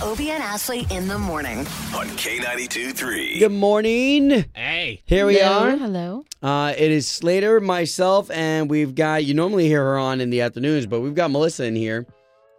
Obie and Ashley in the morning. on K92 3. Good morning. Hey. Here we are. Hello. Uh, it is Slater, myself, and we've got, you normally hear her on in the afternoons, but we've got Melissa in here.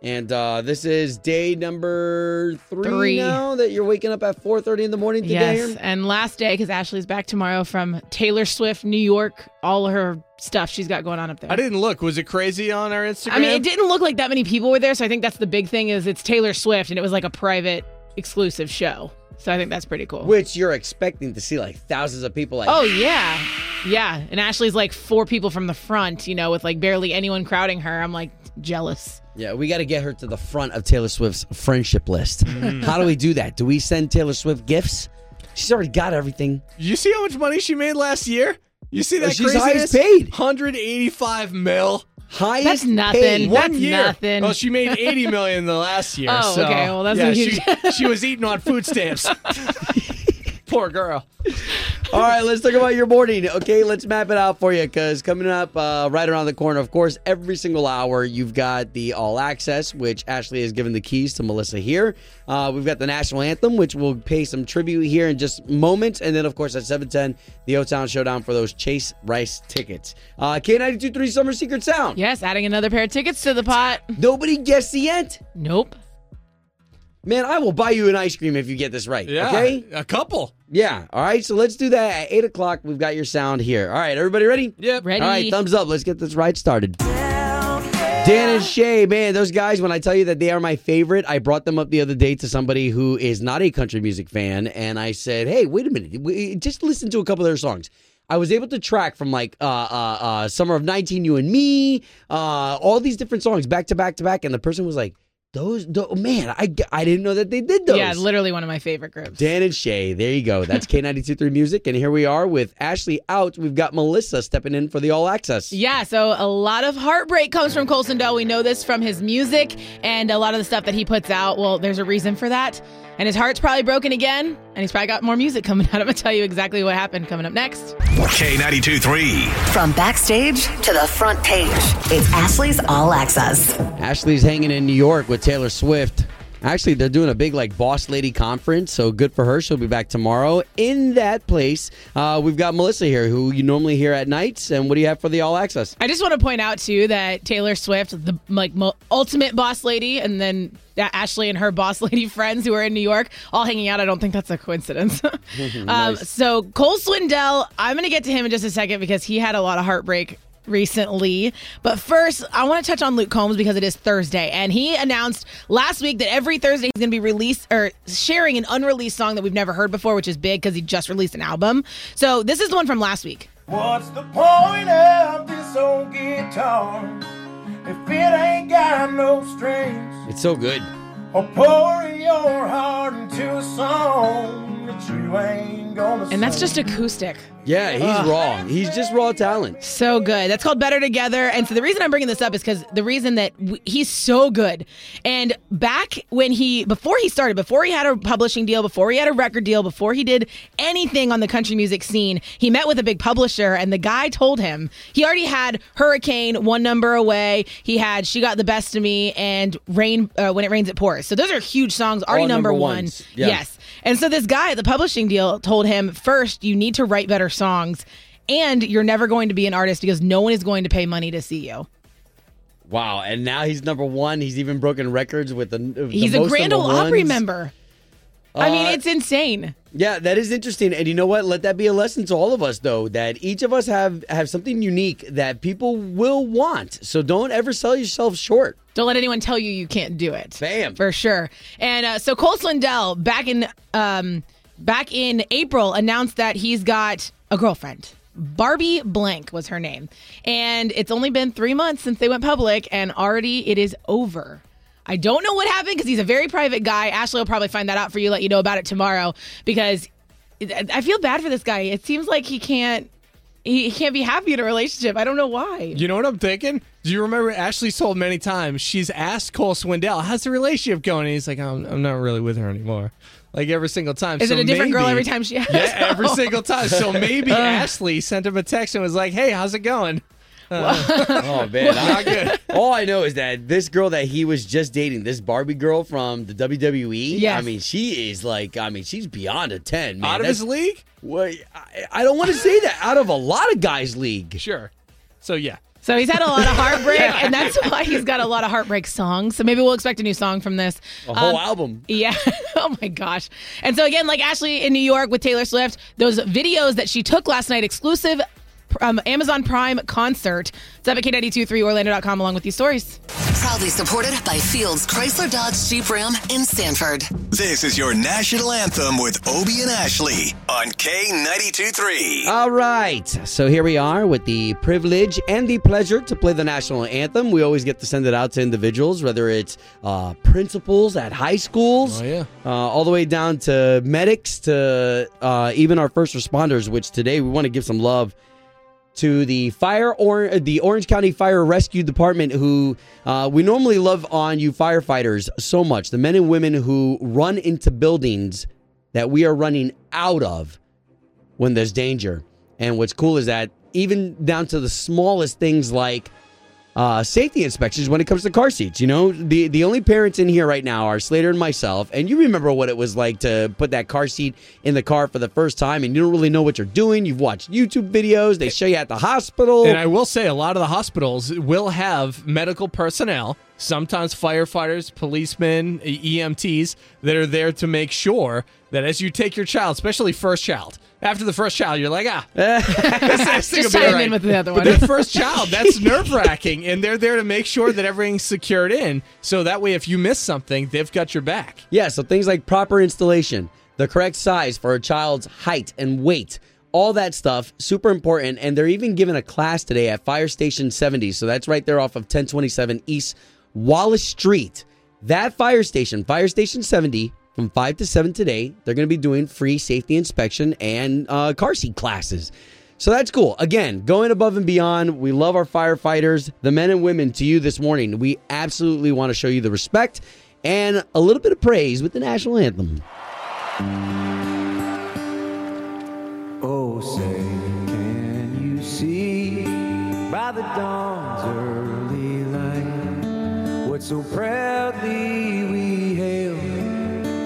And uh, this is day number three, Three. now that you're waking up at 4.30 in the morning today. Yes, and last day because Ashley's back tomorrow from Taylor Swift, New York. All her stuff she's got going on up there. I didn't look. Was it crazy on our Instagram? I mean, it didn't look like that many people were there, so I think that's the big thing is it's Taylor Swift, and it was like a private, exclusive show. So I think that's pretty cool. Which you're expecting to see like thousands of people like, Oh yeah, yeah. And Ashley's like four people from the front, you know, with like barely anyone crowding her. I'm like jealous. yeah, we got to get her to the front of Taylor Swift's friendship list. Mm. How do we do that? Do we send Taylor Swift gifts? She's already got everything. You see how much money she made last year? You see that She's craziness? highest paid. 185 mil. Highest That's nothing. paid. One That's year. nothing. Well, she made 80 million the last year. Oh, so, okay. Well, that's yeah, a huge- she, she was eating on food stamps. Poor girl. All right, let's talk about your morning. Okay, let's map it out for you because coming up uh, right around the corner, of course, every single hour, you've got the All Access, which Ashley has given the keys to Melissa here. Uh, we've got the National Anthem, which will pay some tribute here in just moments. And then, of course, at 710, the O Town Showdown for those Chase Rice tickets. Uh, K92.3 Summer Secret Sound. Yes, adding another pair of tickets to the pot. Nobody guessed the end. Nope. Man, I will buy you an ice cream if you get this right. Yeah. Okay? A couple. Yeah. All right. So let's do that at 8 o'clock. We've got your sound here. All right. Everybody ready? Yep. Ready? All right, thumbs up. Let's get this ride started. Dan and Shay, man, those guys, when I tell you that they are my favorite, I brought them up the other day to somebody who is not a country music fan, and I said, hey, wait a minute, we- just listen to a couple of their songs. I was able to track from like uh, uh, uh, Summer of 19, You and Me, uh, all these different songs back to back to back, and the person was like, those, tho- man, I, I didn't know that they did those. Yeah, literally one of my favorite groups. Dan and Shay, there you go. That's K92.3 Music, and here we are with Ashley out. We've got Melissa stepping in for the All Access. Yeah, so a lot of heartbreak comes from Cole Swindell. We know this from his music and a lot of the stuff that he puts out. Well, there's a reason for that. And his heart's probably broken again, and he's probably got more music coming out. I'm going to tell you exactly what happened coming up next. K92 3. From backstage to the front page, it's Ashley's All Access. Ashley's hanging in New York with Taylor Swift. Actually, they're doing a big like boss lady conference, so good for her. She'll be back tomorrow. In that place, uh, we've got Melissa here, who you normally hear at nights. And what do you have for the all access? I just want to point out, too, that Taylor Swift, the like mo- ultimate boss lady, and then Ashley and her boss lady friends who are in New York all hanging out. I don't think that's a coincidence. um, so Cole Swindell, I'm going to get to him in just a second because he had a lot of heartbreak recently. But first, I want to touch on Luke Combs because it is Thursday, and he announced last week that every Thursday he's going to be released or sharing an unreleased song that we've never heard before, which is big because he just released an album. So this is the one from last week. What's the point of this old guitar if it ain't got no strings? It's so good. Or pouring your heart into a song that you ain't gonna And that's just acoustic. Yeah, he's raw. He's just raw talent. So good. That's called Better Together. And so the reason I'm bringing this up is because the reason that w- he's so good. And back when he, before he started, before he had a publishing deal, before he had a record deal, before he did anything on the country music scene, he met with a big publisher and the guy told him he already had Hurricane, One Number Away. He had She Got the Best of Me and Rain, uh, When It Rains It Pours. So those are huge songs, already All number number, one. Yeah. Yes. And so this guy at the publishing deal told him first, you need to write better songs, and you're never going to be an artist because no one is going to pay money to see you. Wow. And now he's number one. He's even broken records with the. the He's a Grand Ole Opry member. I mean, Uh, it's insane. Yeah, that is interesting. And you know what? Let that be a lesson to all of us, though, that each of us have have something unique that people will want. So don't ever sell yourself short. Don't let anyone tell you you can't do it. Bam. For sure. And uh, so Cole Swindell, back in um, back in April, announced that he's got a girlfriend. Barbie Blank was her name. And it's only been three months since they went public, and already it is over. I don't know what happened because he's a very private guy. Ashley will probably find that out for you, let you know about it tomorrow because I feel bad for this guy. It seems like he can't he can't be happy in a relationship. I don't know why. You know what I'm thinking? Do you remember Ashley's told many times she's asked Cole Swindell, "How's the relationship going?" And he's like, "I'm, I'm not really with her anymore." Like every single time. Is So it a different girl every time she asks? Yeah, every single time. So maybe uh. Ashley sent him a text and was like, "Hey, how's it going?" oh man, Not good. All I know is that this girl that he was just dating, this Barbie girl from the WWE. Yes. I mean, she is like, I mean, she's beyond a ten. Man. Out of That's- his league? Well, I, I don't want to say that. Out of a lot of guys' league. Sure. So yeah. So he's had a lot of heartbreak, and that's why he's got a lot of heartbreak songs. So maybe we'll expect a new song from this. A whole Um, album. Yeah. oh my gosh. And so again, like Ashley in New York with Taylor Swift, those videos that she took last night, exclusive um, Amazon Prime concert. It's up at K923Orlando.com along with these stories. Proudly supported by Fields Chrysler Dodge Jeep Ram in Sanford. This is your national anthem with Obie and Ashley on K92 All right. So here we are with the privilege and the pleasure to play the national anthem. We always get to send it out to individuals, whether it's uh, principals at high schools, Oh, yeah. uh, all the way down to medics, to uh, even our first responders. Which today we want to give some love to the fire or the Orange County Fire Rescue Department, who uh, we normally love on you firefighters so much. The men and women who run into buildings that we are running out of when there's danger. And what's cool is that even down to the smallest things like uh, safety inspections when it comes to car seats. You know, the the only parents in here right now are Slater and myself, and you remember what it was like to put that car seat in the car for the first time, and you don't really know what you're doing. You've watched YouTube videos; they show you at the hospital. And I will say, a lot of the hospitals will have medical personnel, sometimes firefighters, policemen, EMTs, that are there to make sure that as you take your child, especially first child, after the first child, you're like, ah, this next thing will Just be chime all right. in with the other But one. the first child, that's nerve wracking, and they're there to make sure that everything's secured in, so that way, if you miss something, they've got your back. Yeah, so things like proper installation, the correct size for a child's height and weight, all that stuff, super important. And they're even giving a class today at Fire Station 70. So that's right there off of 1027 East Wallace Street. That fire station, Fire Station 70, from 5 to 7 today, they're going to be doing free safety inspection and uh, car seat classes. So that's cool. Again, going above and beyond. We love our firefighters, the men and women to you this morning. We absolutely want to show you the respect and a little bit of praise with the national anthem. Oh, say, can you see by the dawn's early light what so proudly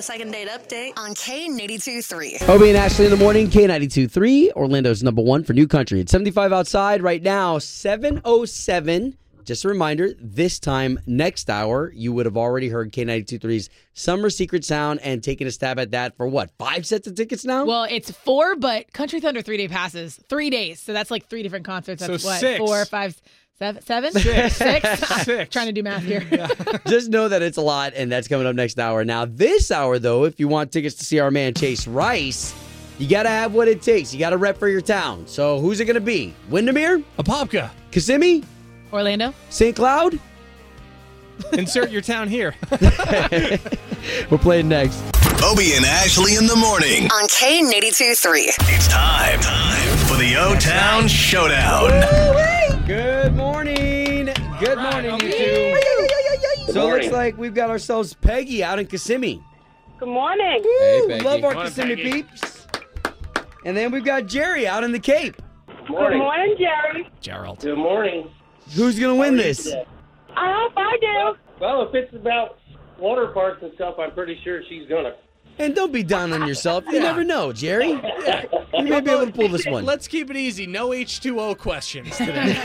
Ashley, I love the second date update. On K82 3. Obie and Ashley in the morning, K92.3, Orlando's number one for new country. It's 75 outside right now, 707. Just a reminder, this time next hour, you would have already heard K92.3's Summer Secret Sound and taken a stab at that for what, five sets of tickets now? Well, it's four, but Country Thunder three day passes, three days. So that's like three different concerts. That's So what, six. four, five, seven, seven, Six. six. Six. Trying to do math here. Just know that it's a lot, and that's coming up next hour. Now, this hour, though, if you want tickets to see our man Chase Rice, you got to have what it takes. You got to rep for your town. So, who's it going to be? Windermere? Apopka, Kissimmee? Orlando. St. Cloud? insert your town here. We're playing next. Obie and Ashley in the morning. On K82 3. It's time, time for the O Town Showdown. Good two. So it looks like we've got ourselves Peggy out in Kissimmee. Good morning. Woo, Peggy. love our Morning, Kissimmee Peggy. peeps. And then we've got Jerry out in the Cape. Good morning, Jerry. Gerald. Good morning. Who's going to win this? I hope I do. Well, if it's about water parks and stuff, I'm pretty sure she's gonna And don't be down on yourself. You never know, Jerry. You may be able to pull this one. Let's keep it easy. No H2O questions today.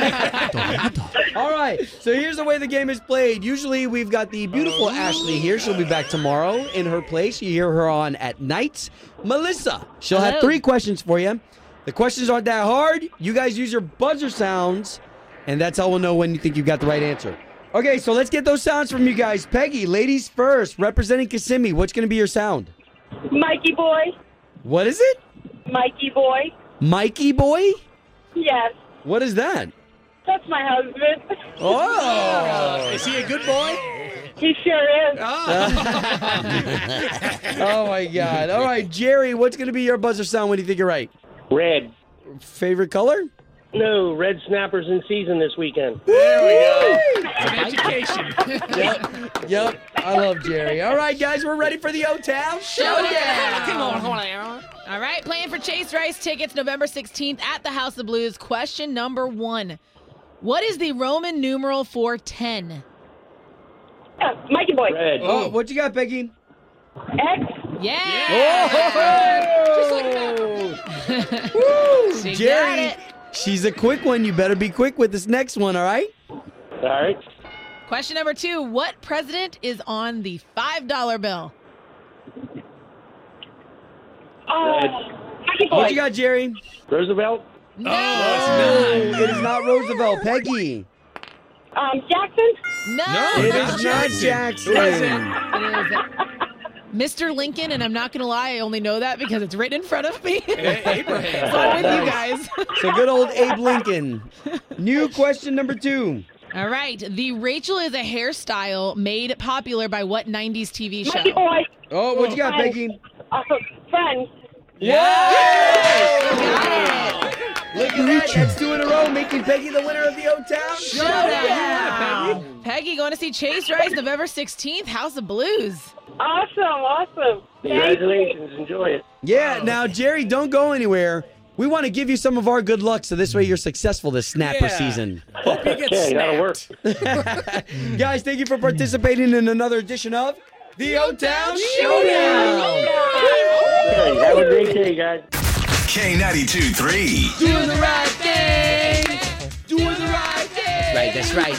All right. So here's the way the game is played. Usually we've got the beautiful Ashley here. She'll be back tomorrow in her place. You hear her on at night. Melissa, she'll have three questions for you. The questions aren't that hard. You guys use your buzzer sounds, and that's how we'll know when you think you've got the right answer. Okay, so let's get those sounds from you guys. Peggy, ladies first, representing Kissimmee. What's going to be your sound? Mikey boy. What is it? Mikey boy. Mikey boy? Yes. What is that? That's my husband. Oh, Is he a good boy? He sure is. oh oh my God! All right, Jerry, what's going to be your buzzer sound when you think you're right? Red. Favorite color? No, red snappers in season this weekend. There we go. Education. Yep, yep. I love Jerry. All right, guys, we're ready for the O Town Showdown. All right, playing for Chase Rice tickets November 16th at the House of Blues. Question number one What is the Roman numeral for 10? Uh, Mikey boy. Red. Oh, what you got, Peggy? X. Yeah. Oh, Woo, She got Jerry. it. She's a quick one. You better be quick with this next one. All right. All right. Question number two What president is on the $5 bill? Oh. Mikey boy. What you got, Jerry? Roosevelt. No. It is not Roosevelt. Peggy. Um, Jackson. No. It not is not Jackson. Jackson. It is Mr. Lincoln, and I'm not going to lie, I only know that because it's written in front of me. Abraham. so I'm with you guys. So good old Abe Lincoln. New question number two. All right. The Rachel is a hairstyle made popular by what 90s TV Mikey show? boy. Oh, what you got, Peggy? Uh, friends. Look at that. That's two in a row, making Peggy the winner of the O Town Showdown. Peggy going to see Chase Rice November 16th, House of Blues. Awesome. Awesome. Congratulations. Enjoy it. Yeah, now, Jerry, don't go anywhere. We want to give you some of our good luck so this way you're successful this snapper Yeah. season. Hope you get Okay, that'll snapped. work. Guys, thank you for participating in another edition of the O Town Showdown. Hey, have a great day, guys. K92 3. Doing the right thing. Doing the right thing. Right, that's right.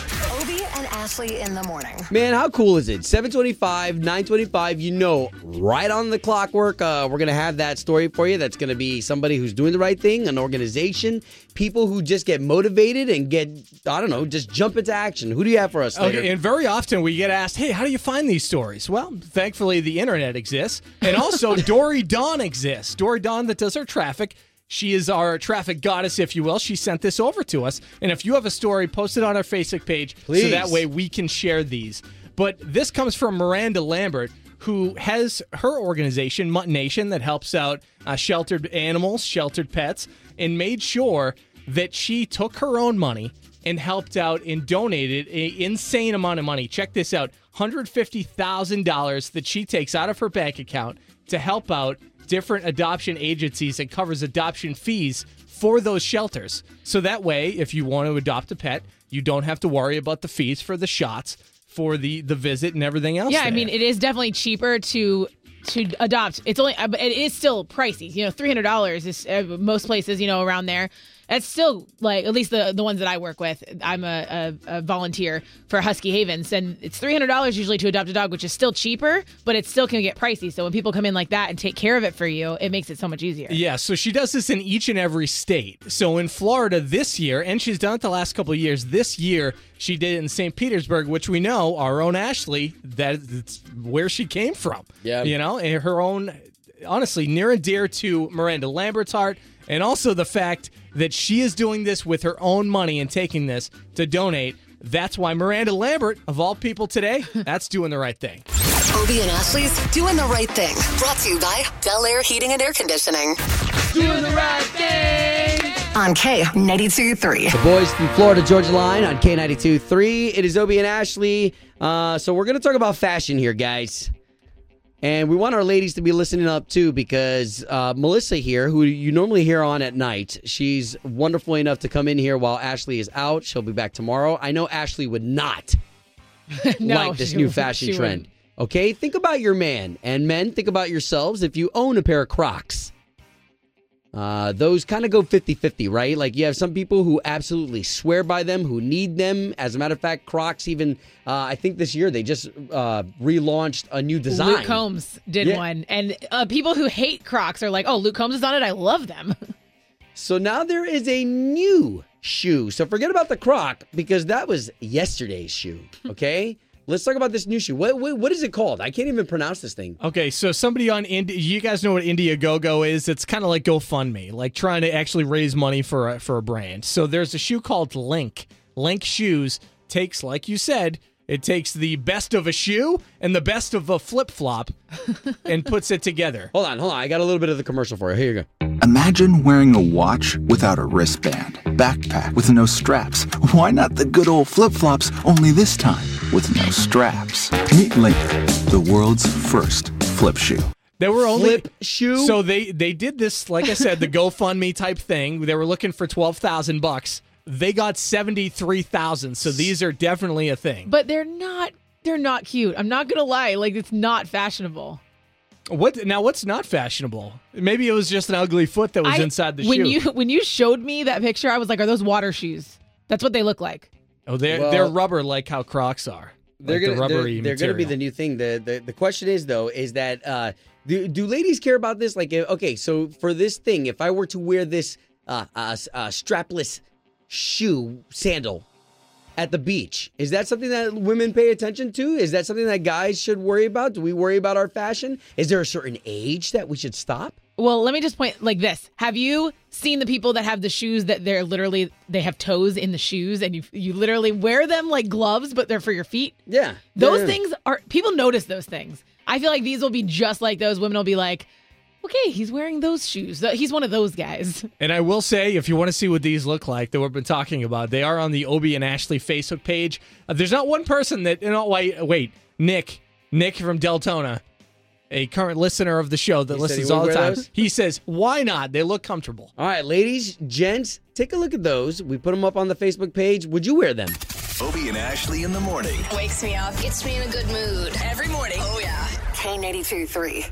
Obie and Ashley in the morning. Man, how cool is it? 725, 925, you know, right on the clockwork. Uh, we're going to have that story for you. That's going to be somebody who's doing the right thing, an organization, people who just get motivated and get, I don't know, just jump into action. Who do you have for us later? Okay, and very often we get asked, "Hey, how do you find these stories?" Well, thankfully the internet exists, and also Dory Dawn exists. Dory Dawn that does our traffic. She is our traffic goddess, if you will. She sent this over to us, and if you have a story, post it on our Facebook page, so that way we can share these. But this comes from Miranda Lambert, who has her organization, Mutt Nation, that helps out uh, sheltered animals, sheltered pets, and made sure that she took her own money and helped out and donated an insane amount of money. Check this out $150,000 that she takes out of her bank account to help out different adoption agencies and covers adoption fees for those shelters. So that way, if you want to adopt a pet, you don't have to worry about the fees for the shots, for the, the visit, and everything else. Yeah, I mean, it is definitely cheaper to to adopt. It's only, uh, but it is still pricey. You know, three hundred dollars is uh, most places. You know, around there. It's still like at least the the ones that I work with. I'm a, a, a volunteer for Husky Havens, and it's three hundred dollars usually to adopt a dog, which is still cheaper, but it still can get pricey. So when people come in like that and take care of it for you, it makes it so much easier. Yeah, so she does this in each and every state. So in Florida this year, and she's done it the last couple of years. This year, she did it in St. Petersburg, which we know our own Ashley that's where she came from. Yeah. you know, and her own, honestly, near and dear to Miranda Lambert's heart, and also the fact that she is doing this with her own money and taking this to donate. That's why Miranda Lambert, of all people today, that's doing the right thing. Obie and Ashley's doing the right thing. Brought to you by Del Air Heating and Air Conditioning. Doing the right thing. On K92 3. The boys from Florida Georgia Line on K92 3. It is Obie and Ashley. Uh, so we're going to talk about fashion here, guys. And we want our ladies to be listening up too because uh, Melissa here, who you normally hear on at night, she's wonderful enough to come in here while Ashley is out. She'll be back tomorrow. I know Ashley would not No, like this new fashion trend. wouldn't. Okay, think about your man, and men, think about yourselves. If you own a pair of Crocs, uh, those kind of go 50 50, right? Like you have some people who absolutely swear by them, who need them. As a matter of fact, Crocs, even, uh, I think this year they just uh, relaunched a new design. Luke Combs did Yeah. one, and uh, people who hate Crocs are like, "Oh, Luke Combs is on it. I love them." So now there is a new shoe. So forget about the Croc because that was yesterday's shoe. Okay, let's talk about this new shoe. What, what what is it called? I can't even pronounce this thing. Okay, so somebody on Indi- you guys know what Indiegogo is? It's kind of like GoFundMe, like trying to actually raise money for a, for a brand. So there's a shoe called Link. Link shoes takes, like you said, it takes the best of a shoe and the best of a flip flop, and puts it together. Hold on, hold on. I got a little bit of the commercial for you. Here you go. Imagine wearing a watch without a wristband, backpack with no straps. Why not the good old flip flops, only this time with no straps? Meet Link, the world's first flip shoe. They were only Flip shoe. So they they did this, like I said, the GoFundMe type thing. They were looking for twelve thousand bucks. They got seventy three thousand. So these are definitely a thing. but they're not. They're not cute. I'm not gonna lie. Like it's not fashionable. What now? What's not fashionable? Maybe it was just an ugly foot that was I- inside the when shoe. you when you showed me that picture, I was like, "Are those water shoes?" That's what they look like. oh, they're Well- they're rubber like how Crocs are. They're Like the gonna they're, rubbery they're gonna be the new thing. The, the the question is though, is that uh do, do ladies care about this? Like, okay, so for this thing, if I were to wear this uh, uh, uh strapless shoe sandal at the beach, is that something that women pay attention to? Is that something that guys should worry about? Do we worry about our fashion? Is there a certain age that we should stop? Well, let me just point like this. Have you seen the people that have the shoes that they're literally they have toes in the shoes and you you literally wear them like gloves but they're for your feet? Yeah, Those Yeah. things are people notice those things. I feel like these will be just like those women will be like, "Okay, he's wearing those shoes. He's one of those guys." And I will say, if you want to see what these look like that we've been talking about, they are on the Obie and Ashley Facebook page. Uh, there's not one person that, you know, wait, wait, Nick, Nick from Deltona, a current listener of the show that He listens all the time. those? He says, why not? They look comfortable. All right, ladies, gents, take a look at those. We put them up on the Facebook page. Would you wear them? Obie and Ashley in the morning. Wakes me up, gets me in a good mood. Every morning. Oh, yeah. K82 3.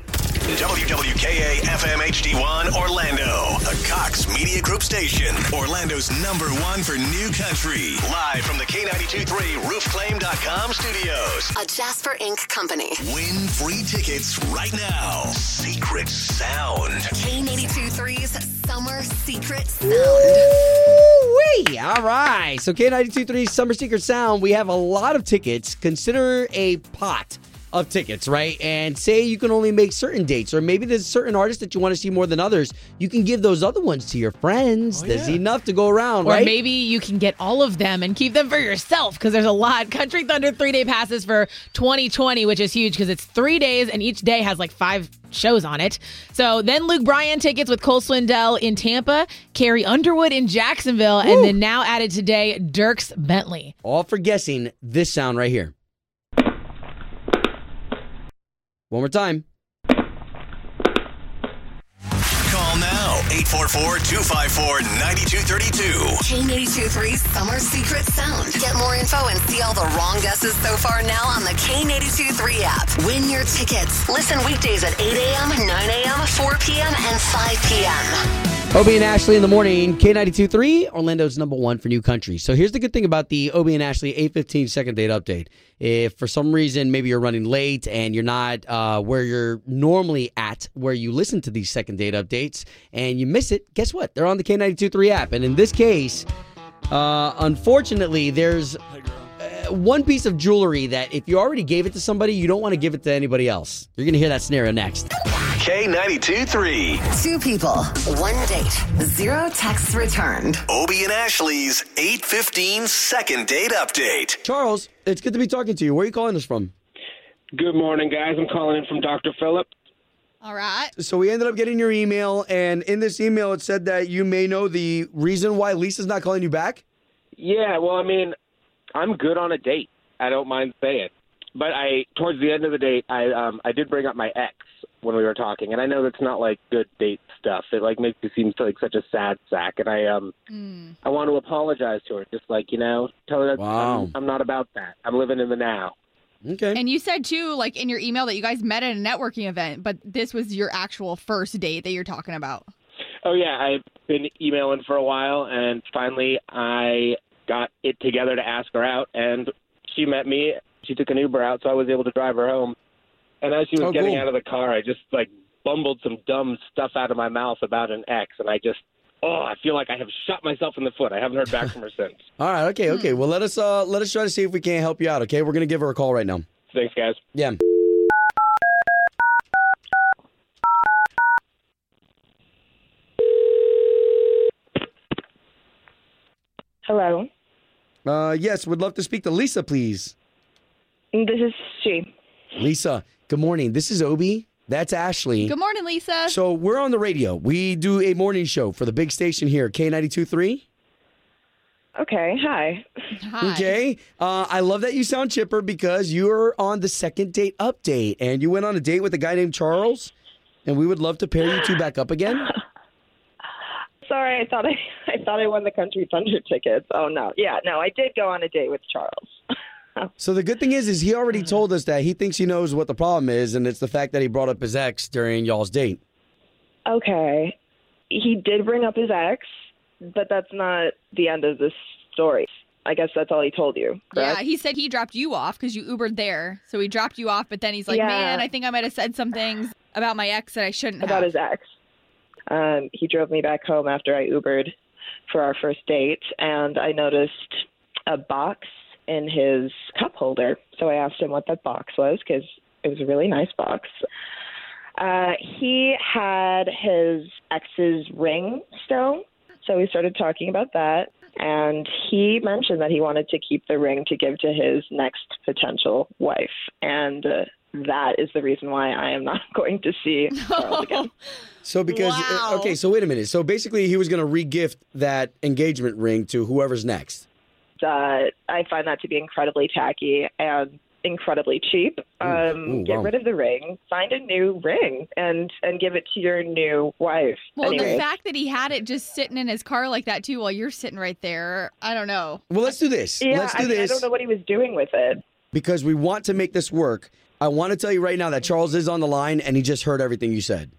WWKA FM HD1 Orlando, a Cox Media Group station. Orlando's number one for new country. Live from the K92.3 roofclaim.com studios. A Jasper Inc. company. Win free tickets right now. Secret Sound. K82 3's Summer Secret Sound. Woo-wee. All right. So K92.3 Summer Secret Sound, we have a lot of tickets. Consider a pot of tickets, right? And say you can only make certain dates, or maybe there's certain artists that you want to see more than others. You can give those other ones to your friends. Oh, there's enough to go around, Or right? maybe you can get all of them and keep them for yourself because there's a lot. Country Thunder three day passes for 2020, which is huge because it's three days and each day has like five shows on it. So then Luke Bryan tickets with Cole Swindell in Tampa, Carrie Underwood in Jacksonville, and then now added today, Dierks Bentley. All for guessing this sound right here. One more time. Call now 844 254 9232. K82 3's Summer Secret Sound. Get more info and see all the wrong guesses so far now on the K82 3 app. Win your tickets. Listen weekdays at 8 a.m., 9 a.m., 4 p.m., and 5 p.m. Obie and Ashley in the morning, K92.3, Orlando's number one for new country. So here's the good thing about the Obie and Ashley 815 second date update. If for some reason maybe you're running late and you're not uh, where you're normally at, where you listen to these second date updates, and you miss it, guess what? They're on the K92.3 app. And in this case, uh, unfortunately, there's uh, one piece of jewelry that if you already gave it to somebody, you don't want to give it to anybody else. You're going to hear that scenario next. K92 3. Two people, one date, zero texts returned. Obie and Ashley's 815 second date update. Charles, it's good to be talking to you. Where are you calling us from? Good morning, guys. I'm calling in from Dr. Phillip. All right. So we ended up getting your email, and in this email, it said that you may know the reason why Lisa's not calling you back. Yeah, well, I mean, I'm good on a date. I don't mind saying. But I, towards the end of the date, I um, I did bring up my ex when we were talking, and I know that's not like good date stuff. It like makes me seem like such a sad sack, and I um I want to apologize to her, just like you know, tell her that Wow. I'm, I'm not about that. I'm living in the now. Okay. And you said too, like in your email, that you guys met at a networking event, but this was your actual first date that you're talking about. Oh yeah, I've been emailing for a while, and finally I got it together to ask her out, and she met me. She took an Uber out, so I was able to drive her home. And as she was Oh, getting cool. out of the car, I just like bumbled some dumb stuff out of my mouth about an ex, and I just oh, I feel like I have shot myself in the foot. I haven't heard back from her since. All right. Okay. Okay. Hmm. Well, let us uh let us try to see if we can't help you out. Okay. We're gonna give her a call right now. Thanks, guys. Yeah. Hello. Uh, yes. Would love to speak to Lisa, please. This is she. Lisa. Good morning. This is Obie. That's Ashley. Good morning, Lisa. So we're on the radio. We do a morning show for the big station here, K 92.3. Okay. Hi. Hi. Okay. Uh, I love that you sound chipper because you're on the second date update and you went on a date with a guy named Charles. And we would love to pair you two back up again. Sorry, I thought I I thought I won the Country Thunder tickets. Oh no. Yeah, no, I did go on a date with Charles. So the good thing is, is he already told us that he thinks he knows what the problem is, and it's the fact that he brought up his ex during y'all's date. Okay. He did bring up his ex, but that's not the end of the story. I guess that's all he told you. Yeah, he said he dropped you off because you Ubered there. So he dropped you off, but then he's like, Yeah. man, I think I might have said some things about my ex that I shouldn't have. about have. his ex. Um, he drove me back home after I Ubered for our first date, and I noticed a box in his cup holder. So I asked him what that box was because it was a really nice box. Uh, he had his ex's ring still, so we started talking about that. And he mentioned that he wanted to keep the ring to give to his next potential wife. And uh, that is the reason why I am not going to see Charles again. So because uh, Wow. okay, so wait a minute. So basically, he was going to regift that engagement ring to whoever's next. Uh, I find that to be incredibly tacky and incredibly cheap. Um, ooh, get wow. rid of the ring, find a new ring, and and give it to your new wife. well, Anyway, the fact that he had it just sitting in his car like that too, while you're sitting right there, I don't know. Well, let's do this. yeah, let's do I, mean, I don't know what he was doing with it. because we want to make this work. I want to tell you right now that Charles is on the line and he just heard everything you said.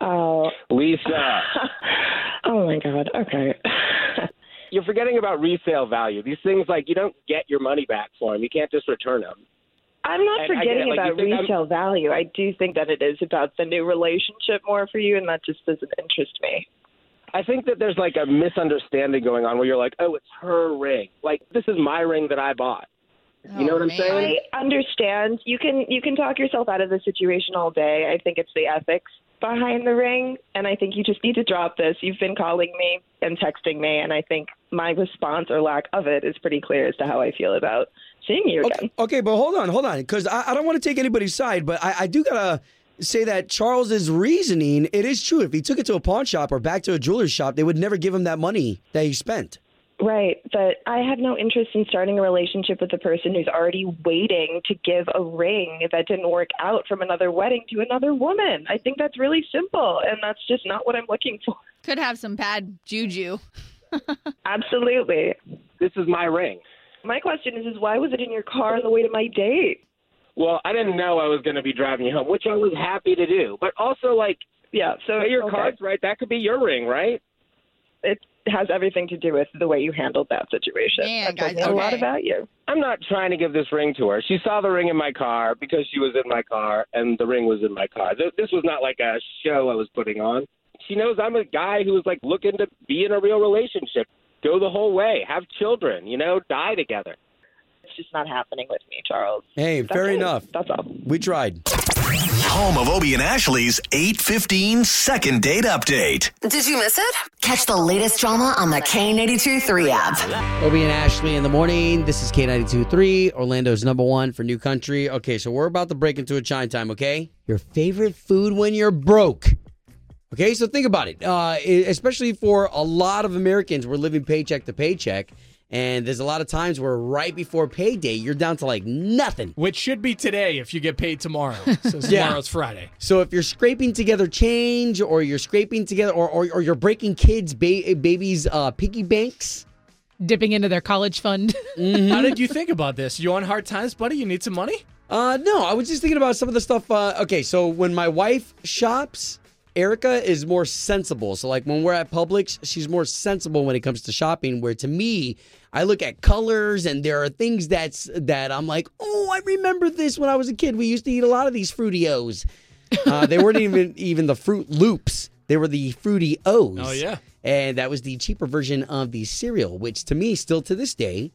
Oh, Lisa, oh my God. Okay. You're forgetting about resale value. These things like you don't get your money back for them. You can't just return them. I'm not And I get it, forgetting like, about think I'm- resale value. I do think that it is about the new relationship more for you, and that just doesn't interest me. I think that there's like a misunderstanding going on where you're like, oh, it's her ring. Like this is my ring that I bought. You know Oh, what I'm man. saying? I understand. You can you can talk yourself out of the situation all day. I think it's the ethics behind the ring, and I think you just need to drop this. You've been calling me and texting me, and I think my response or lack of it is pretty clear as to how I feel about seeing you again. Okay, okay but hold on, hold on, because I, I don't want to take anybody's side, but I, I do gotta say that Charles's reasoning it is true. If he took it to a pawn shop or back to a jeweler's shop, they would never give him that money that he spent. Right, but I have no interest in starting a relationship with a person who's already waiting to give a ring that didn't work out from another wedding to another woman. I think that's really simple, and that's just not what I'm looking for. Could have some bad juju. Absolutely. This is my ring. My question is, is why was it in your car on the way to my date? Well, I didn't know I was going to be driving you home, which I was happy to do. But also, like, Yeah, so your okay. cards right. That could be your ring, right? It has everything to do with the way you handled that situation. Man, that guys, me a lot about you. I'm not trying to give this ring to her. She saw the ring in my car because she was in my car, and the ring was in my car. This was not like a show I was putting on. She knows I'm a guy who is like looking to be in a real relationship, go the whole way, have children, you know, die together. It's just not happening with me, Charles. Hey, That's fair it. enough. That's all. We tried. Home of Obie and Ashley's 815 second date update. Did you miss it? Catch the latest drama on the K82 3 app. Obie and Ashley in the morning. This is K92.3, Orlando's number one for new country. Okay, so we're about to break into a chime time, okay? Your favorite food when you're broke. Okay, so think about it. Uh, especially for a lot of Americans, we're living paycheck to paycheck. And there's a lot of times where right before payday, you're down to like nothing. Which should be today if you get paid tomorrow. So Yeah. tomorrow's Friday. So if you're scraping together change, or you're scraping together, or, or, or you're breaking kids' ba- babies' uh, piggy banks, dipping into their college fund. How did you think about this? You on hard times, buddy? You need some money? Uh, no, I was just thinking about some of the stuff. Uh, okay, so when my wife shops, Erica is more sensible. So like when we're at Publix, she's more sensible when it comes to shopping. Where to me, I look at colors and there are things that's that I'm like, oh, I remember this when I was a kid. We used to eat a lot of these Fruitios. Uh, they weren't even even the Froot Loops. They were the Fruity O's. Oh, yeah. and that was the cheaper version of the cereal, which to me, still to this day,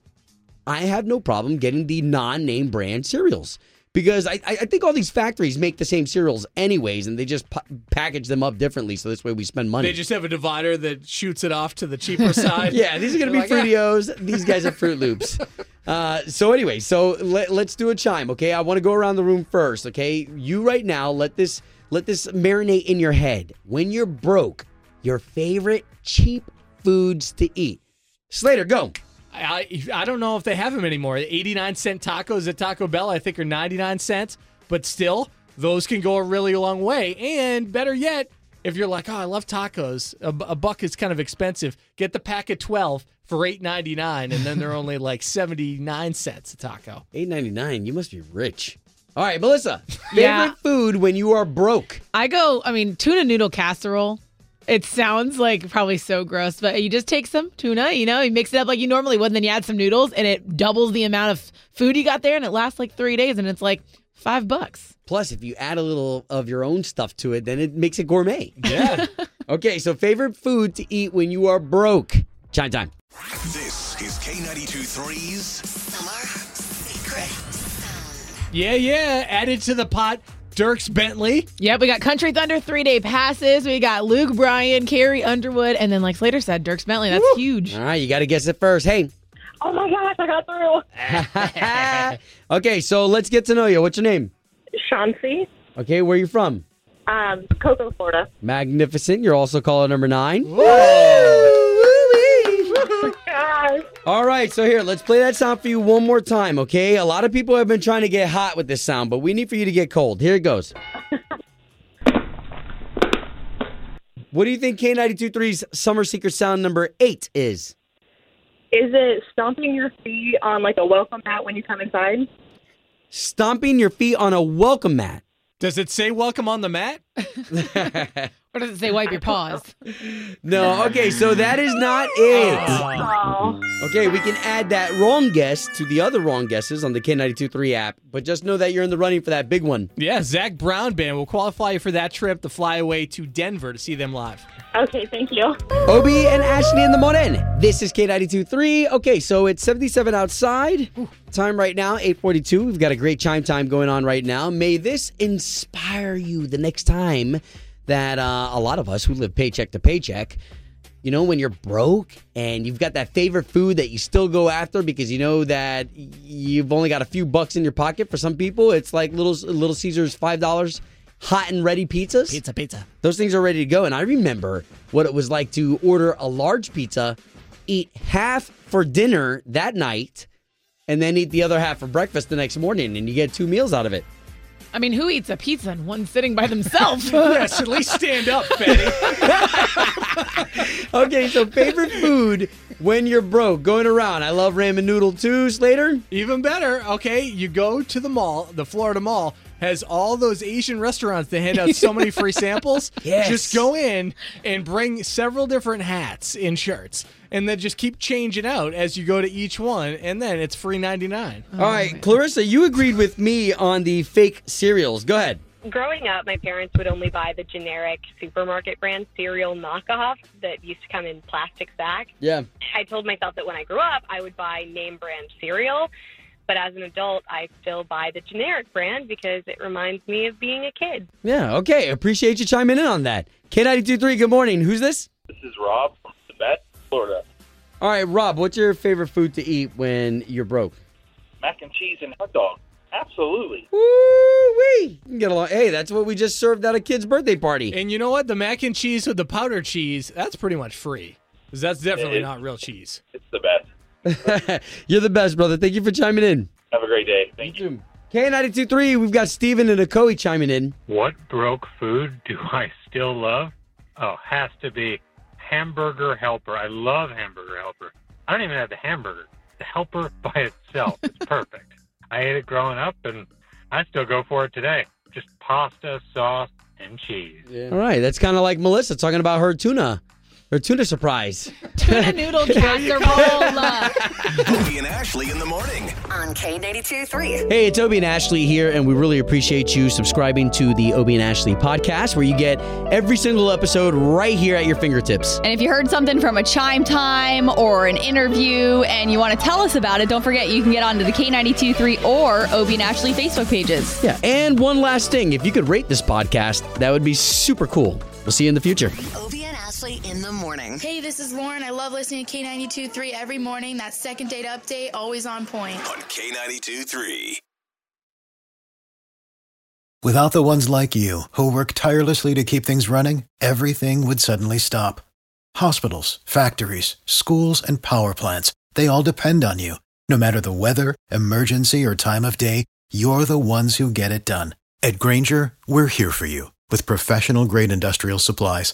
I have no problem getting the non-name brand cereals because I, I think all these factories make the same cereals anyways, and they just pa- package them up differently, so this way we spend money. They just have a divider that shoots it off to the cheaper side. yeah, these are gonna be They're like, "Ah." Fruitios. These guys are Froot Loops. Uh, so anyway, so let, let's do a chime, okay? I want to go around the room first, okay? You right now, let this let this marinate in your head. When you're broke, your favorite cheap foods to eat. Slater, go. I, I don't know if they have them anymore. 89 cent tacos at Taco Bell, I think, are 99 cents, but still, those can go a really long way. And better yet, if you're like, oh, I love tacos, a, a buck is kind of expensive. Get the pack of 12 for 8.99, and then they're only like 79 cents a taco. Eight ninety nine. You must be rich. All right, Melissa. Favorite Yeah. food when you are broke. I go, I mean, tuna noodle casserole. It sounds like probably so gross, but you just take some tuna, you know, you mix it up like you normally would, and then you add some noodles, and it doubles the amount of food you got there, and it lasts like three days, and it's like five bucks. Plus, if you add a little of your own stuff to it, then it makes it gourmet. Yeah. Okay, so favorite food to eat when you are broke. Chime time. This is K92 3's Summer Secret Sound. yeah, yeah. it to the pot, Dierks Bentley. Yep, we got Country Thunder three day passes. We got Luke Bryan, Carrie Underwood, and then like Slater said, Dierks Bentley. That's huge. All right, you got to guess it first. Hey. Oh my gosh, I got through. okay, so let's get to know you. What's your name? Chauncey, Okay, where are you from? um, Cocoa, Florida. Magnificent. You're also caller number nine. Guys, All right, so here, let's play that sound for you one more time, okay? A lot of people have been trying to get hot with this sound, but we need for you to get cold. Here it goes. what do you think K92.3's Summer Secret Sound number eight is? is it stomping your feet on like a welcome mat when you come inside? Stomping your feet on a welcome mat. Does it say welcome on the mat? Or does it say wipe your paws? No, okay, so that is not oh. it. Oh, Okay, we can add that wrong guess to the other wrong guesses on the K92.3 app, but just know that you're in the running for that big one. Yeah, Zac Brown Band will qualify you for that trip to fly away to Denver to see them live. okay, thank you. Obie and Ashley in the morning. This is K92.3. Okay, so it's 77 outside. Time right now, 842. We've got a great chime time going on right now. May this inspire you the next time that uh, a lot of us who live paycheck to paycheck, you know, when you're broke and you've got that favorite food that you still go after because you know that you've only got a few bucks in your pocket. For some people, it's like Little Little Caesars $5 hot and ready pizzas. Pizza, pizza. Those things are ready to go. And I remember what it was like to order a large pizza, eat half for dinner that night, and then eat the other half for breakfast the next morning, and you get two meals out of it. I mean, who eats a pizza in one sitting by themselves? Yes, at least stand up, Betty. Okay, so favorite food when you're broke, going around. I love ramen noodle too, Slater. Even better, okay, you go to the mall, the Florida Mall has all those Asian restaurants that hand out so many free samples. Yes. Just go in and bring several different hats and shirts and then just keep changing out as you go to each one and then it's free 99. All right, Clarissa, you agreed with me on the fake cereals. Go ahead. Growing up, my parents would only buy the generic supermarket brand cereal knockoff that used to come in plastic sacks. Yeah. I told myself that when I grew up, I would buy name brand cereal. But as an adult, I still buy the generic brand because it reminds me of being a kid. Yeah, okay. Appreciate you chiming in on that. K923, good morning. Who's this? This is Rob from Tibet, Florida. All right, Rob, what's your favorite food to eat when you're broke? Mac and cheese and hot dog. Absolutely. Woo-wee. You can get along. Hey, that's what we just served at a kid's birthday party. And you know what? The mac and cheese with the powdered cheese, that's pretty much free. 'Cause that's definitely It is. not real cheese. It's the best. You're the best, brother. Thank you for chiming in. Have a great day. Thank you. K923, we've got Steven and Ocoee chiming in. What broke food do I still love? Oh, has to be hamburger helper. I love hamburger helper. I don't even have the hamburger. The helper by itself is perfect. I ate it growing up, and I still go for it today. Just pasta, sauce, and cheese. All right, that's kind of like Melissa talking about her tuna, her tuna surprise. Tuna noodle casserole. Obie and Ashley in the morning. On K82 3. Hey, it's Obie and Ashley here, and we really appreciate you subscribing to the Obie and Ashley podcast, where you get every single episode right here at your fingertips. And if you heard something from a chime time or an interview and you want to tell us about it, don't forget you can get onto the K923 or Obie and Ashley Facebook pages. Yeah, and one last thing if you could rate this podcast, that would be super cool. We'll see you in the future. Obie and Ashley in the morning. Hey, this is Lauren. I love listening to K92.3 every morning. That second date update, always on point. On K92 3. Without the ones like you, who work tirelessly to keep things running, everything would suddenly stop. Hospitals, factories, schools, and power plants, they all depend on you. No matter the weather, emergency, or time of day, you're the ones who get it done. At Grainger, we're here for you with professional grade industrial supplies.